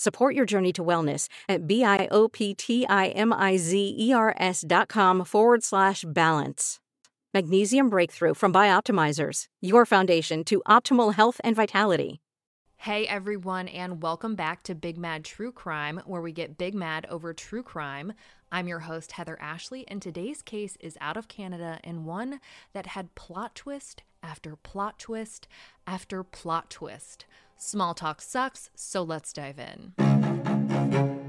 Support your journey to wellness at B-I-O-P-T-I-M-I-Z-E-R-S dot com forward slash balance. Magnesium Breakthrough from Bioptimizers, your foundation to optimal health and vitality. Hey everyone, and welcome back to Big Mad True Crime, where we get big mad over true crime. I'm your host, Heather Ashley, and today's case is out of Canada and one that had plot twist after plot twist after plot twist. Small talk sucks, so let's dive in.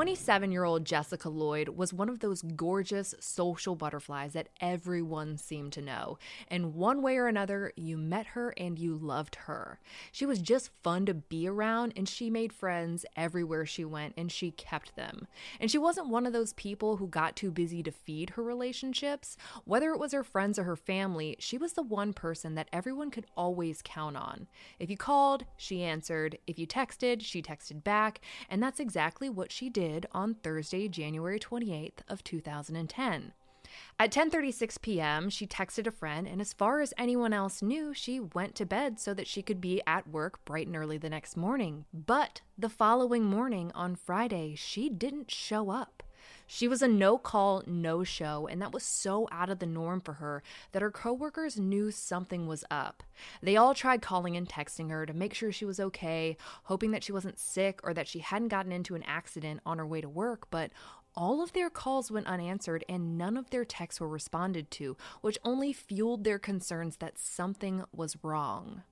27 year old Jessica Lloyd was one of those gorgeous social butterflies that everyone seemed to know. And one way or another, you met her and you loved her. She was just fun to be around, and she made friends everywhere she went, and she kept them. And she wasn't one of those people who got too busy to feed her relationships. Whether it was her friends or her family, she was the one person that everyone could always count on. If you called, she answered. If you texted, she texted back. And that's exactly what she did on Thursday, January 28th of 2010. At 10:36 p.m., she texted a friend and as far as anyone else knew, she went to bed so that she could be at work bright and early the next morning. But the following morning on Friday, she didn't show up. She was a no call, no show, and that was so out of the norm for her that her coworkers knew something was up. They all tried calling and texting her to make sure she was okay, hoping that she wasn't sick or that she hadn't gotten into an accident on her way to work, but all of their calls went unanswered and none of their texts were responded to, which only fueled their concerns that something was wrong.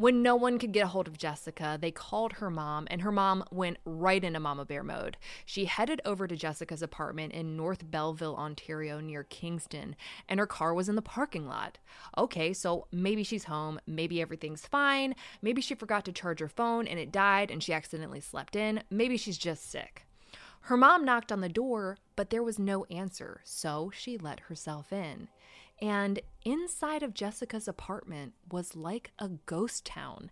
When no one could get a hold of Jessica, they called her mom, and her mom went right into Mama Bear mode. She headed over to Jessica's apartment in North Belleville, Ontario, near Kingston, and her car was in the parking lot. Okay, so maybe she's home, maybe everything's fine, maybe she forgot to charge her phone and it died and she accidentally slept in, maybe she's just sick. Her mom knocked on the door, but there was no answer, so she let herself in. And inside of Jessica's apartment was like a ghost town.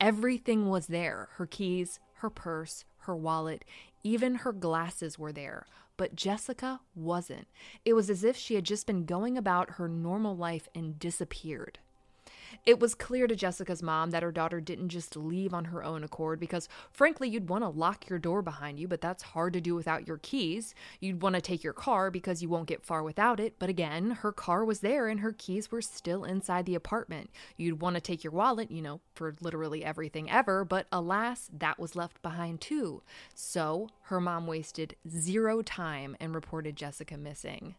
Everything was there her keys, her purse, her wallet, even her glasses were there. But Jessica wasn't. It was as if she had just been going about her normal life and disappeared. It was clear to Jessica's mom that her daughter didn't just leave on her own accord because, frankly, you'd want to lock your door behind you, but that's hard to do without your keys. You'd want to take your car because you won't get far without it, but again, her car was there and her keys were still inside the apartment. You'd want to take your wallet, you know, for literally everything ever, but alas, that was left behind too. So her mom wasted zero time and reported Jessica missing.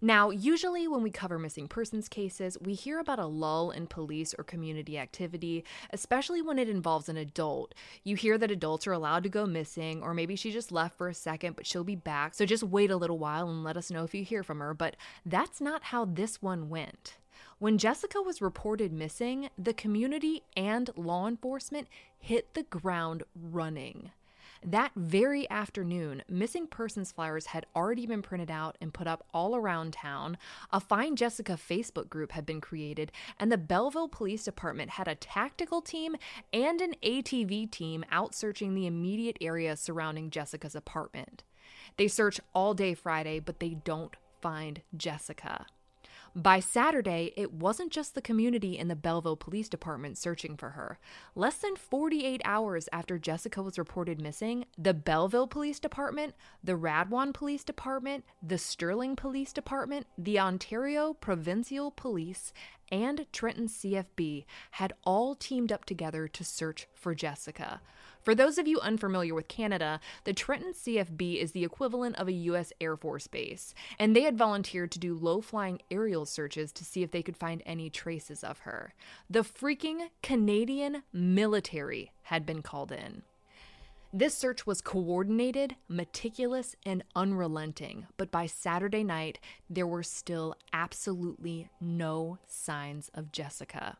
Now, usually when we cover missing persons cases, we hear about a lull in police or community activity, especially when it involves an adult. You hear that adults are allowed to go missing, or maybe she just left for a second, but she'll be back. So just wait a little while and let us know if you hear from her. But that's not how this one went. When Jessica was reported missing, the community and law enforcement hit the ground running. That very afternoon, missing persons flyers had already been printed out and put up all around town. A Find Jessica Facebook group had been created, and the Belleville Police Department had a tactical team and an ATV team out searching the immediate area surrounding Jessica's apartment. They search all day Friday, but they don't find Jessica. By Saturday, it wasn't just the community and the Belleville Police Department searching for her. Less than 48 hours after Jessica was reported missing, the Belleville Police Department, the Rawdon Police Department, the Stirling Police Department, the Ontario Provincial Police, and Trenton CFB had all teamed up together to search for Jessica. For those of you unfamiliar with Canada, the Trenton CFB is the equivalent of a U.S. Air Force base, and they had volunteered to do low flying aerial searches to see if they could find any traces of her. The freaking Canadian military had been called in. This search was coordinated, meticulous, and unrelenting, but by Saturday night, there were still absolutely no signs of Jessica.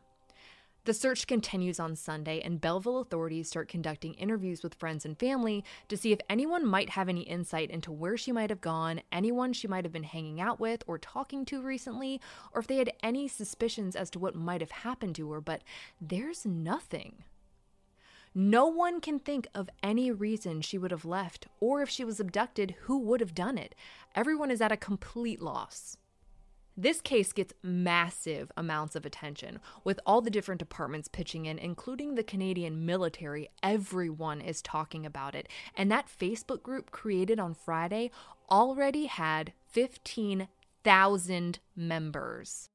The search continues on Sunday, and Belleville authorities start conducting interviews with friends and family to see if anyone might have any insight into where she might have gone, anyone she might have been hanging out with or talking to recently, or if they had any suspicions as to what might have happened to her, but there's nothing. No one can think of any reason she would have left, or if she was abducted, who would have done it. Everyone is at a complete loss. This case gets massive amounts of attention, with all the different departments pitching in, including the Canadian military. Everyone is talking about it. And that Facebook group created on Friday already had 15,000 members.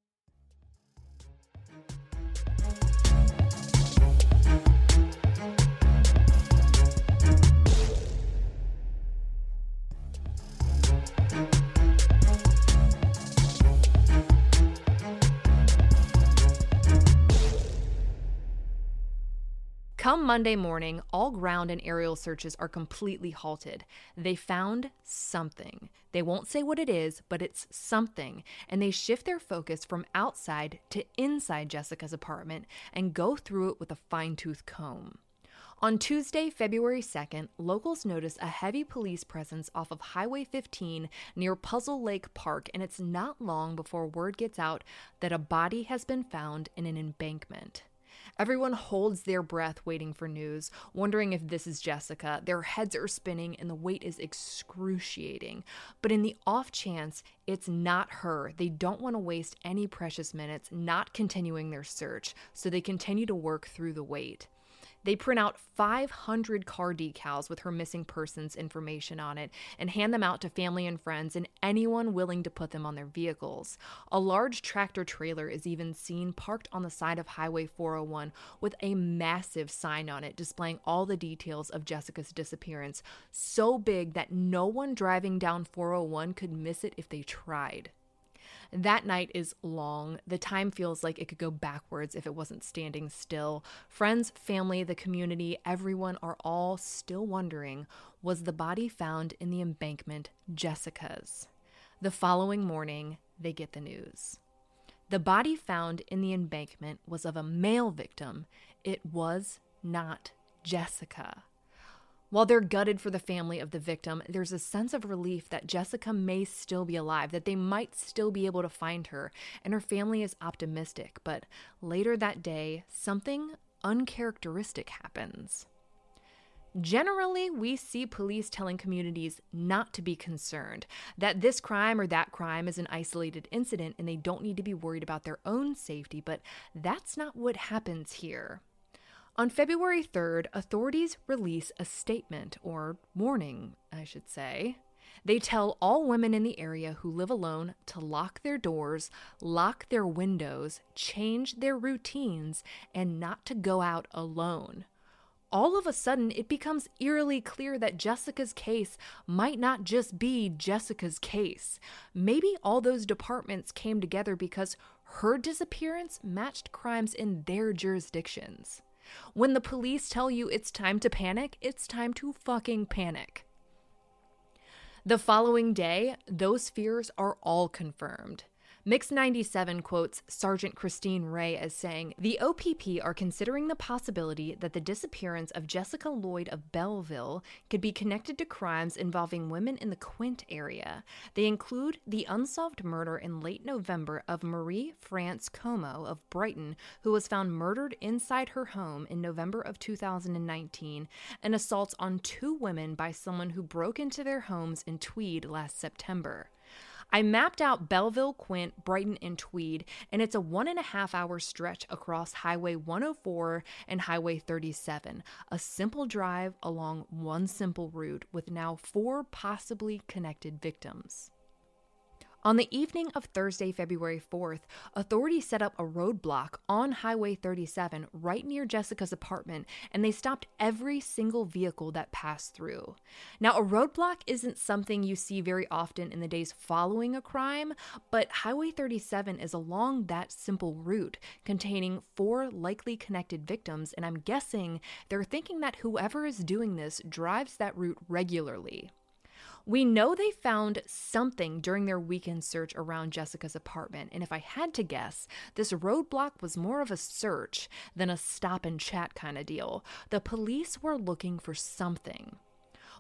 Come Monday morning, all ground and aerial searches are completely halted. They found something. They won't say what it is, but it's something. And they shift their focus from outside to inside Jessica's apartment and go through it with a fine tooth comb. On Tuesday, February 2nd, locals notice a heavy police presence off of Highway 15 near Puzzle Lake Park, and it's not long before word gets out that a body has been found in an embankment. Everyone holds their breath waiting for news, wondering if this is Jessica. Their heads are spinning and the wait is excruciating. But in the off chance it's not her, they don't want to waste any precious minutes not continuing their search, so they continue to work through the wait. They print out 500 car decals with her missing persons information on it and hand them out to family and friends and anyone willing to put them on their vehicles. A large tractor trailer is even seen parked on the side of Highway 401 with a massive sign on it displaying all the details of Jessica's disappearance, so big that no one driving down 401 could miss it if they tried. That night is long. The time feels like it could go backwards if it wasn't standing still. Friends, family, the community, everyone are all still wondering was the body found in the embankment Jessica's? The following morning, they get the news. The body found in the embankment was of a male victim. It was not Jessica. While they're gutted for the family of the victim, there's a sense of relief that Jessica may still be alive, that they might still be able to find her, and her family is optimistic. But later that day, something uncharacteristic happens. Generally, we see police telling communities not to be concerned, that this crime or that crime is an isolated incident and they don't need to be worried about their own safety, but that's not what happens here. On February 3rd, authorities release a statement, or warning, I should say. They tell all women in the area who live alone to lock their doors, lock their windows, change their routines, and not to go out alone. All of a sudden, it becomes eerily clear that Jessica's case might not just be Jessica's case. Maybe all those departments came together because her disappearance matched crimes in their jurisdictions. When the police tell you it's time to panic, it's time to fucking panic. The following day, those fears are all confirmed. Mix 97 quotes Sergeant Christine Ray as saying, The OPP are considering the possibility that the disappearance of Jessica Lloyd of Belleville could be connected to crimes involving women in the Quinte area. They include the unsolved murder in late November of Marie France Comeau of Brighton, who was found murdered inside her home in November of 2019, and assaults on two women by someone who broke into their homes in Tweed last September. I mapped out Belleville, Quinte, Brighton, and Tweed, and it's a one and a half hour stretch across Highway 104 and Highway 37, a simple drive along one simple route with now four possibly connected victims. On the evening of Thursday, February 4th, authorities set up a roadblock on Highway 37 right near Jessica's apartment, and they stopped every single vehicle that passed through. Now, a roadblock isn't something you see very often in the days following a crime, but Highway 37 is along that simple route, containing four likely connected victims, and I'm guessing they're thinking that whoever is doing this drives that route regularly. We know they found something during their weekend search around Jessica's apartment, and if I had to guess, this roadblock was more of a search than a stop and chat kind of deal. The police were looking for something.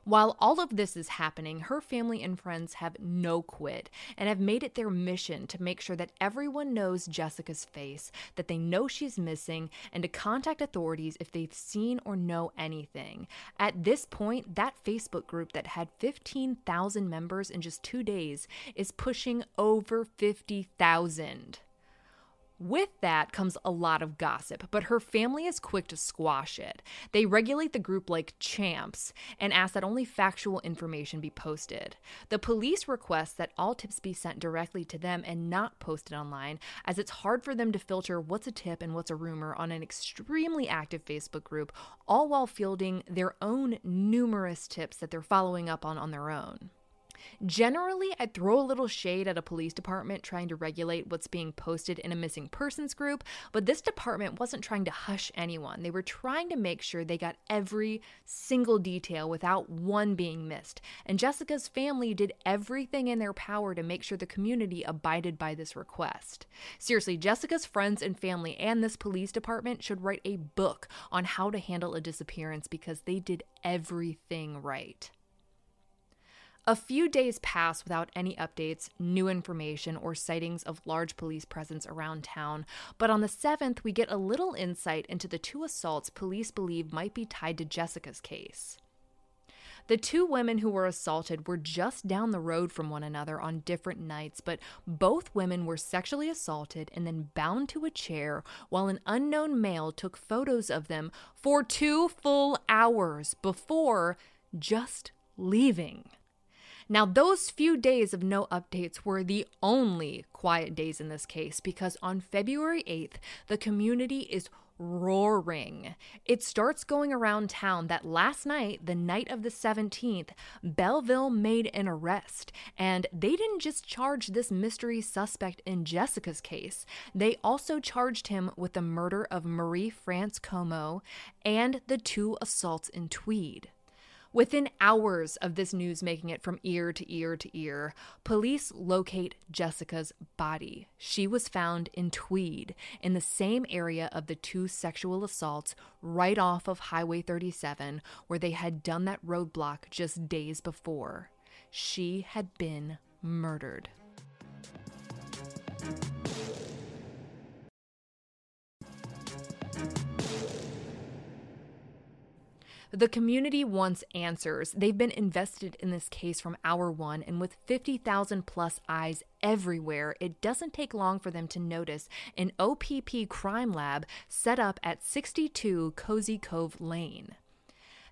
While all of this is happening, her family and friends have no quit and have made it their mission to make sure that everyone knows Jessica's face, that they know she's missing, and to contact authorities if they've seen or know anything. At this point, that Facebook group that had 15,000 members in just two days is pushing over 50,000. With that comes a lot of gossip, but her family is quick to squash it. They regulate the group like champs and ask that only factual information be posted. The police request that all tips be sent directly to them and not posted online, as it's hard for them to filter what's a tip and what's a rumor on an extremely active Facebook group, all while fielding their own numerous tips that they're following up on on their own. Generally, I'd throw a little shade at a police department trying to regulate what's being posted in a missing persons group, but this department wasn't trying to hush anyone. They were trying to make sure they got every single detail without one being missed. And Jessica's family did everything in their power to make sure the community abided by this request. Seriously, Jessica's friends and family and this police department should write a book on how to handle a disappearance because they did everything right. A few days pass without any updates, new information, or sightings of large police presence around town, but on the 7th, we get a little insight into the two assaults police believe might be tied to Jessica's case. The two women who were assaulted were just down the road from one another on different nights, but both women were sexually assaulted and then bound to a chair while an unknown male took photos of them for two full hours before just leaving. Now, those few days of no updates were the only quiet days in this case because on February 8th, the community is roaring. It starts going around town that last night, the night of the 17th, Belleville made an arrest. And they didn't just charge this mystery suspect in Jessica's case, they also charged him with the murder of Marie France Comeau and the two assaults in Tweed. Within hours of this news making it from ear to ear to ear, police locate Jessica's body. She was found in Tweed, in the same area of the two sexual assaults right off of Highway 37, where they had done that roadblock just days before. She had been murdered. The community wants answers. They've been invested in this case from hour one, and with 50,000 plus eyes everywhere, it doesn't take long for them to notice an OPP crime lab set up at 62 Cozy Cove Lane.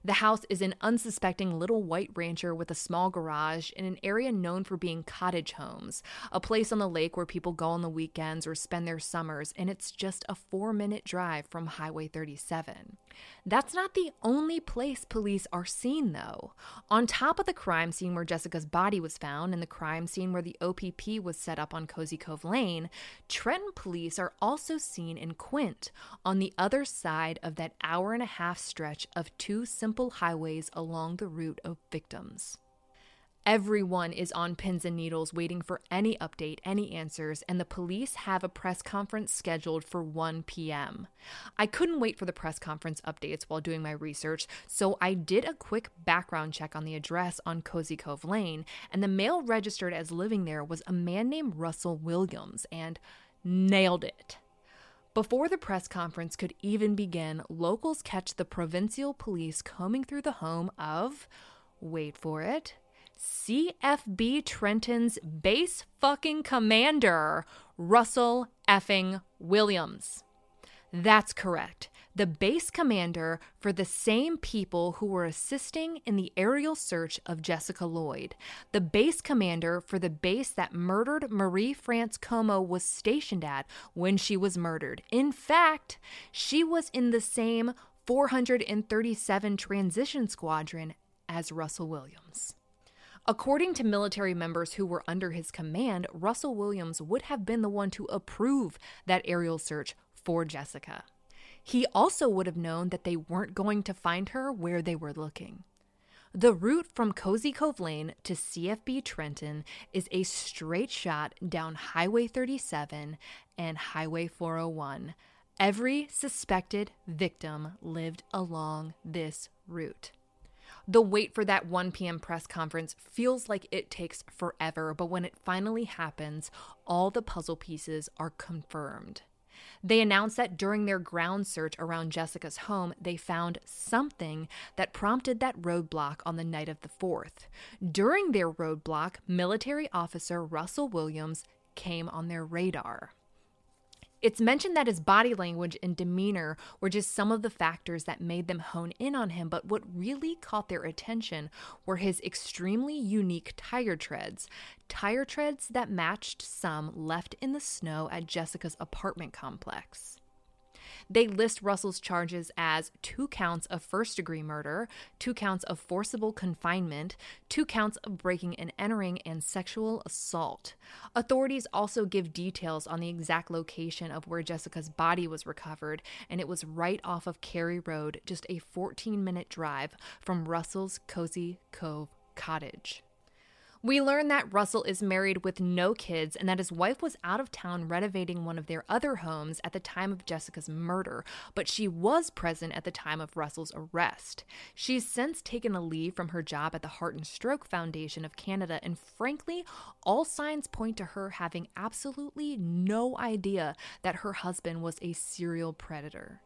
The house is an unsuspecting little white rancher with a small garage in an area known for being cottage homes, a place on the lake where people go on the weekends or spend their summers, and it's just a four minute drive from Highway 37. That's not the only place police are seen, though. On top of the crime scene where Jessica's body was found and the crime scene where the OPP was set up on Cozy Cove Lane, Trenton police are also seen in Quinte, on the other side of that hour and a half stretch of two simple highways along the route of victims. Everyone is on pins and needles waiting for any update, any answers, and the police have a press conference scheduled for 1 p.m. I couldn't wait for the press conference updates while doing my research, so I did a quick background check on the address on Cozy Cove Lane, and the male registered as living there was a man named Russell Williams, and nailed it. Before the press conference could even begin, locals catch the provincial police combing through the home of, wait for it, CFB Trenton's base fucking commander, Russell effing Williams. That's correct. The base commander for the same people who were assisting in the aerial search of Jessica Lloyd, the base commander for the base that murdered Marie France Comeau was stationed at when she was murdered. In fact, she was in the same 437 Transition Squadron as Russell Williams. According to military members who were under his command, Russell Williams would have been the one to approve that aerial search for Jessica. He also would have known that they weren't going to find her where they were looking. The route from Cozy Cove Lane to CFB Trenton is a straight shot down Highway 37 and Highway 401. Every suspected victim lived along this route. The wait for that 1 p.m. press conference feels like it takes forever, but when it finally happens, all the puzzle pieces are confirmed. They announced that during their ground search around Jessica's home, they found something that prompted that roadblock on the night of the 4th. During their roadblock, military officer Russell Williams came on their radar. It's mentioned that his body language and demeanor were just some of the factors that made them hone in on him, but what really caught their attention were his extremely unique tire treads. Tire treads that matched some left in the snow at Jessica's apartment complex. They list Russell's charges as two counts of first degree murder, two counts of forcible confinement, two counts of breaking and entering, and sexual assault. Authorities also give details on the exact location of where Jessica's body was recovered, and it was right off of Cary Road, just a 14 minute drive from Russell's Cozy Cove cottage. We learn that Russell is married with no kids and that his wife was out of town renovating one of their other homes at the time of Jessica's murder, but she was present at the time of Russell's arrest. She's since taken a leave from her job at the Heart and Stroke Foundation of Canada, and frankly, all signs point to her having absolutely no idea that her husband was a serial predator.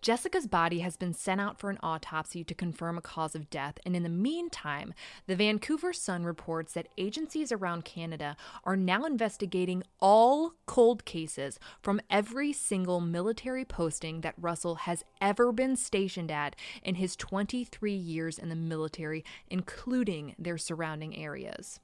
Jessica's body has been sent out for an autopsy to confirm a cause of death, and in the meantime, the Vancouver Sun reports that agencies around Canada are now investigating all cold cases from every single military posting that Russell has ever been stationed at in his 23 years in the military, including their surrounding areas.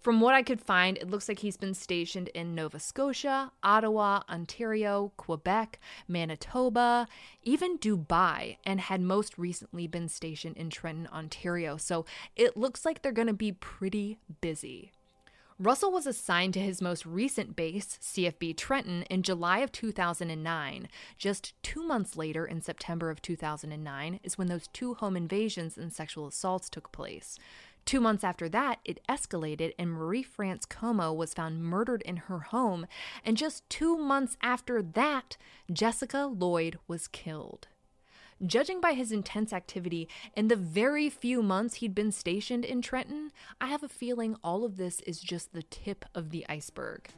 From what I could find, it looks like he's been stationed in Nova Scotia, Ottawa, Ontario, Quebec, Manitoba, even Dubai, and had most recently been stationed in Trenton, Ontario. So it looks like they're going to be pretty busy. Russell was assigned to his most recent base, CFB Trenton, in July of 2009. Just two months later, in September of 2009, is when those two home invasions and sexual assaults took place. Two months after that, it escalated and Marie France Comeau was found murdered in her home. And just two months after that, Jessica Lloyd was killed. Judging by his intense activity in the very few months he'd been stationed in Trenton, I have a feeling all of this is just the tip of the iceberg.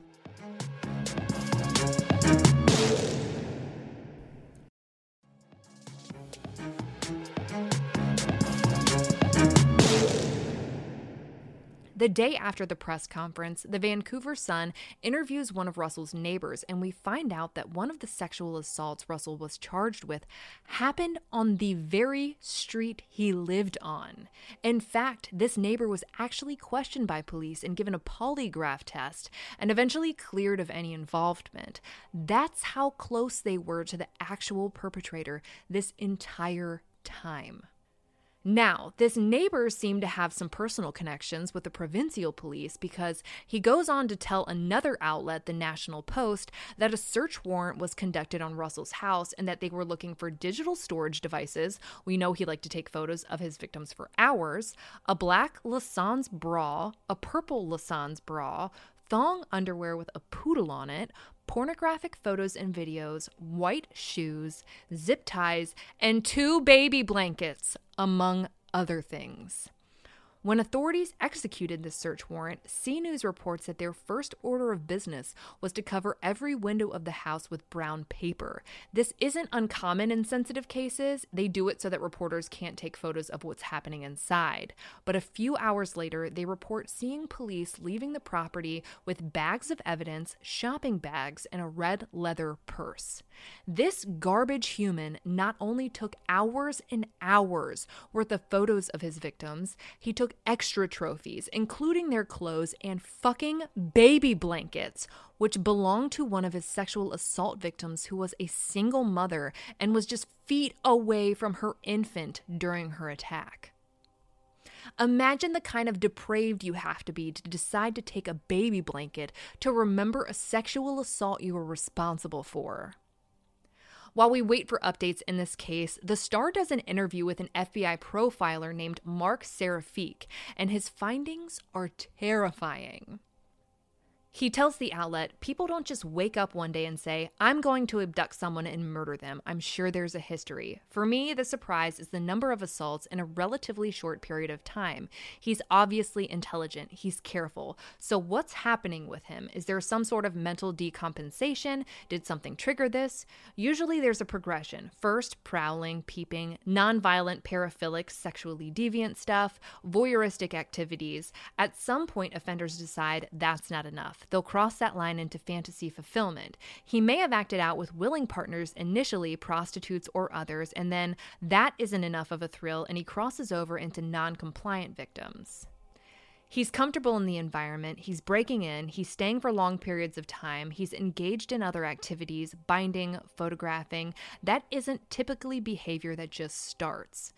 The day after the press conference, the Vancouver Sun interviews one of Russell's neighbors, and we find out that one of the sexual assaults Russell was charged with happened on the very street he lived on. In fact, this neighbor was actually questioned by police and given a polygraph test and eventually cleared of any involvement. That's how close they were to the actual perpetrator this entire time. Now, this neighbor seemed to have some personal connections with the provincial police because he goes on to tell another outlet, the National Post, that a search warrant was conducted on Russell's house and that they were looking for digital storage devices. We know he liked to take photos of his victims for hours, a black La Senza bra, a purple La Senza bra, thong underwear with a poodle on it, pornographic photos and videos, white shoes, zip ties, and two baby blankets, among other things. When authorities executed this search warrant, C News reports that their first order of business was to cover every window of the house with brown paper. This isn't uncommon in sensitive cases. They do it so that reporters can't take photos of what's happening inside. But a few hours later, they report seeing police leaving the property with bags of evidence, shopping bags, and a red leather purse. This garbage human not only took hours and hours worth of photos of his victims, he took extra trophies, including their clothes and fucking baby blankets, which belonged to one of his sexual assault victims who was a single mother and was just feet away from her infant during her attack. Imagine the kind of depraved you have to be to decide to take a baby blanket to remember a sexual assault you were responsible for. While we wait for updates in this case, The Star does an interview with an FBI profiler named Mark Safarik, and his findings are terrifying. He tells the outlet, people don't just wake up one day and say, I'm going to abduct someone and murder them. I'm sure there's a history. For me, the surprise is the number of assaults in a relatively short period of time. He's obviously intelligent, he's careful. So, what's happening with him? Is there some sort of mental decompensation? Did something trigger this? Usually, there's a progression. First, prowling, peeping, nonviolent, paraphilic, sexually deviant stuff, voyeuristic activities. At some point, offenders decide that's not enough they'll cross that line into fantasy fulfillment. He may have acted out with willing partners initially, prostitutes or others, and then that isn't enough of a thrill, and he crosses over into non compliant victims. He's comfortable in the environment, he's breaking in, he's staying for long periods of time, he's engaged in other activities, binding, photographing. That isn't typically behavior that just starts.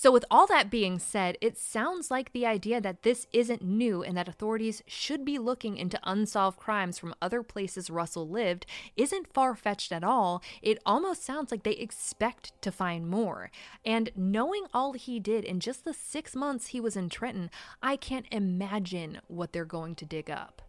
So, with all that being said, it sounds like the idea that this isn't new and that authorities should be looking into unsolved crimes from other places Russell lived isn't far fetched at all. It almost sounds like they expect to find more. And knowing all he did in just the six months he was in Trenton, I can't imagine what they're going to dig up.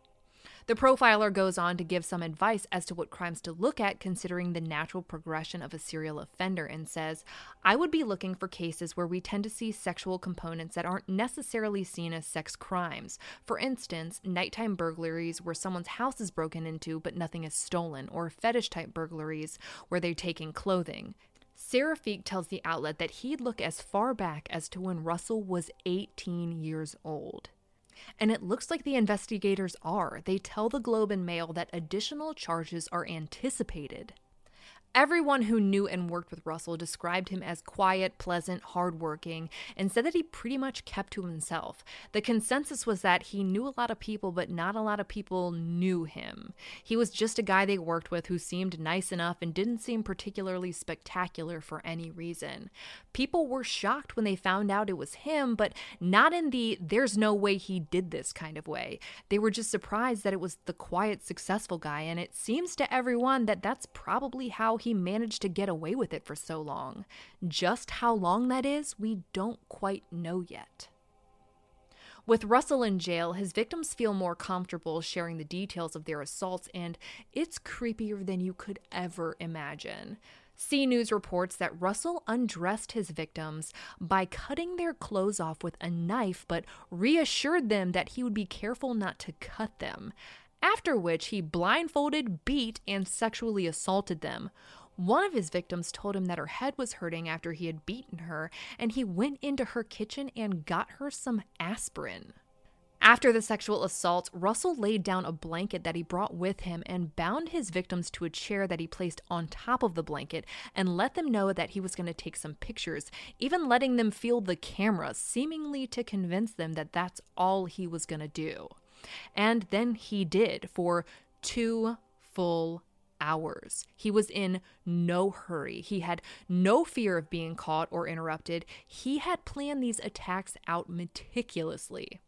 The profiler goes on to give some advice as to what crimes to look at considering the natural progression of a serial offender and says, I would be looking for cases where we tend to see sexual components that aren't necessarily seen as sex crimes. For instance, nighttime burglaries where someone's house is broken into but nothing is stolen, or fetish type burglaries where they're taking clothing. Safarik tells the outlet that he'd look as far back as to when Russell was 18 years old. And it looks like the investigators are. They tell the Globe and Mail that additional charges are anticipated. Everyone who knew and worked with Russell described him as quiet, pleasant, hardworking, and said that he pretty much kept to himself. The consensus was that he knew a lot of people, but not a lot of people knew him. He was just a guy they worked with who seemed nice enough and didn't seem particularly spectacular for any reason. People were shocked when they found out it was him, but not in the there's no way he did this kind of way. They were just surprised that it was the quiet, successful guy, and it seems to everyone that that's probably how he managed to get away with it for so long. Just how long that is, we don't quite know yet. With Russell in jail, his victims feel more comfortable sharing the details of their assaults, and it's creepier than you could ever imagine. C News reports that Russell undressed his victims by cutting their clothes off with a knife, but reassured them that he would be careful not to cut them after which he blindfolded, beat, and sexually assaulted them. One of his victims told him that her head was hurting after he had beaten her, and he went into her kitchen and got her some aspirin. After the sexual assault, Russell laid down a blanket that he brought with him and bound his victims to a chair that he placed on top of the blanket and let them know that he was going to take some pictures, even letting them feel the camera, seemingly to convince them that that's all he was going to do. And then he did for two full hours. He was in no hurry. He had no fear of being caught or interrupted. He had planned these attacks out meticulously.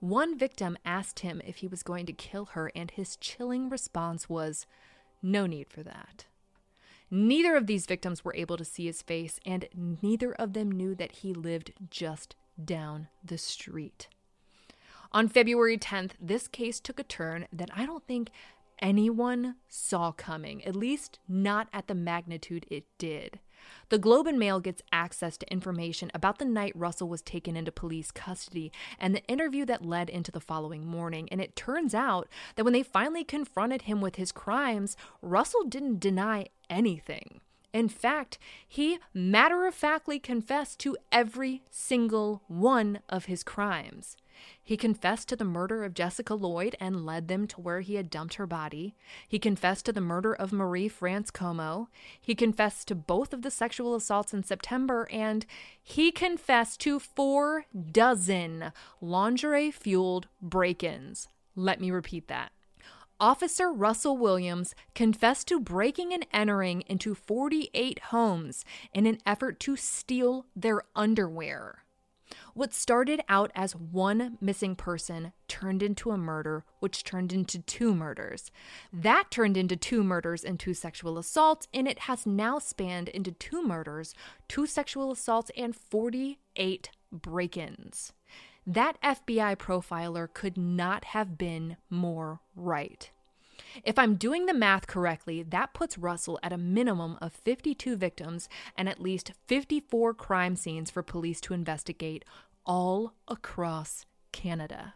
One victim asked him if he was going to kill her, and his chilling response was, No need for that. Neither of these victims were able to see his face, and neither of them knew that he lived just down the street. On February 10th, this case took a turn that I don't think anyone saw coming, at least not at the magnitude it did. The Globe and Mail gets access to information about the night Russell was taken into police custody and the interview that led into the following morning. And it turns out that when they finally confronted him with his crimes, Russell didn't deny anything. In fact, he matter of factly confessed to every single one of his crimes. He confessed to the murder of Jessica Lloyd and led them to where he had dumped her body. He confessed to the murder of Marie France Comeau. He confessed to both of the sexual assaults in September, and he confessed to four dozen lingerie fueled break ins. Let me repeat that. Officer Russell Williams confessed to breaking and entering into 48 homes in an effort to steal their underwear. What started out as one missing person turned into a murder, which turned into two murders. That turned into two murders and two sexual assaults, and it has now spanned into two murders, two sexual assaults, and 48 break ins. That FBI profiler could not have been more right. If I'm doing the math correctly, that puts Russell at a minimum of 52 victims and at least 54 crime scenes for police to investigate all across Canada.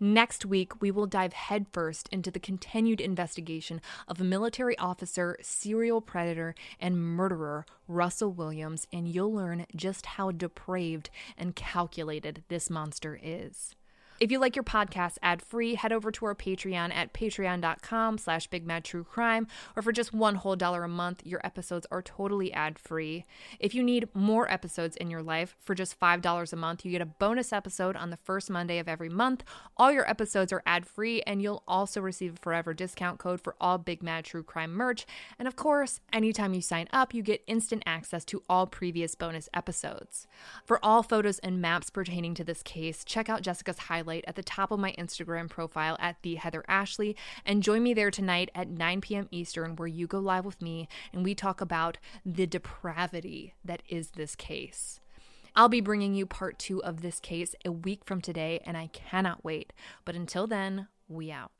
Next week, we will dive headfirst into the continued investigation of military officer, serial predator, and murderer, Russell Williams, and you'll learn just how depraved and calculated this monster is. If you like your podcast ad-free, head over to our Patreon at patreon.com slash bigmadtruecrime, or for just one whole dollar a month, your episodes are totally ad-free. If you need more episodes in your life, for just $5 a month, you get a bonus episode on the first Monday of every month. All your episodes are ad-free, and you'll also receive a forever discount code for all Big Mad True Crime merch. And of course, anytime you sign up, you get instant access to all previous bonus episodes. For all photos and maps pertaining to this case, check out Jessica's at the top of my Instagram profile at the Heather Ashley and join me there tonight at 9 p.m. Eastern where you go live with me and we talk about the depravity that is this case. I'll be bringing you part two of this case a week from today, and I cannot wait. But until then, we out.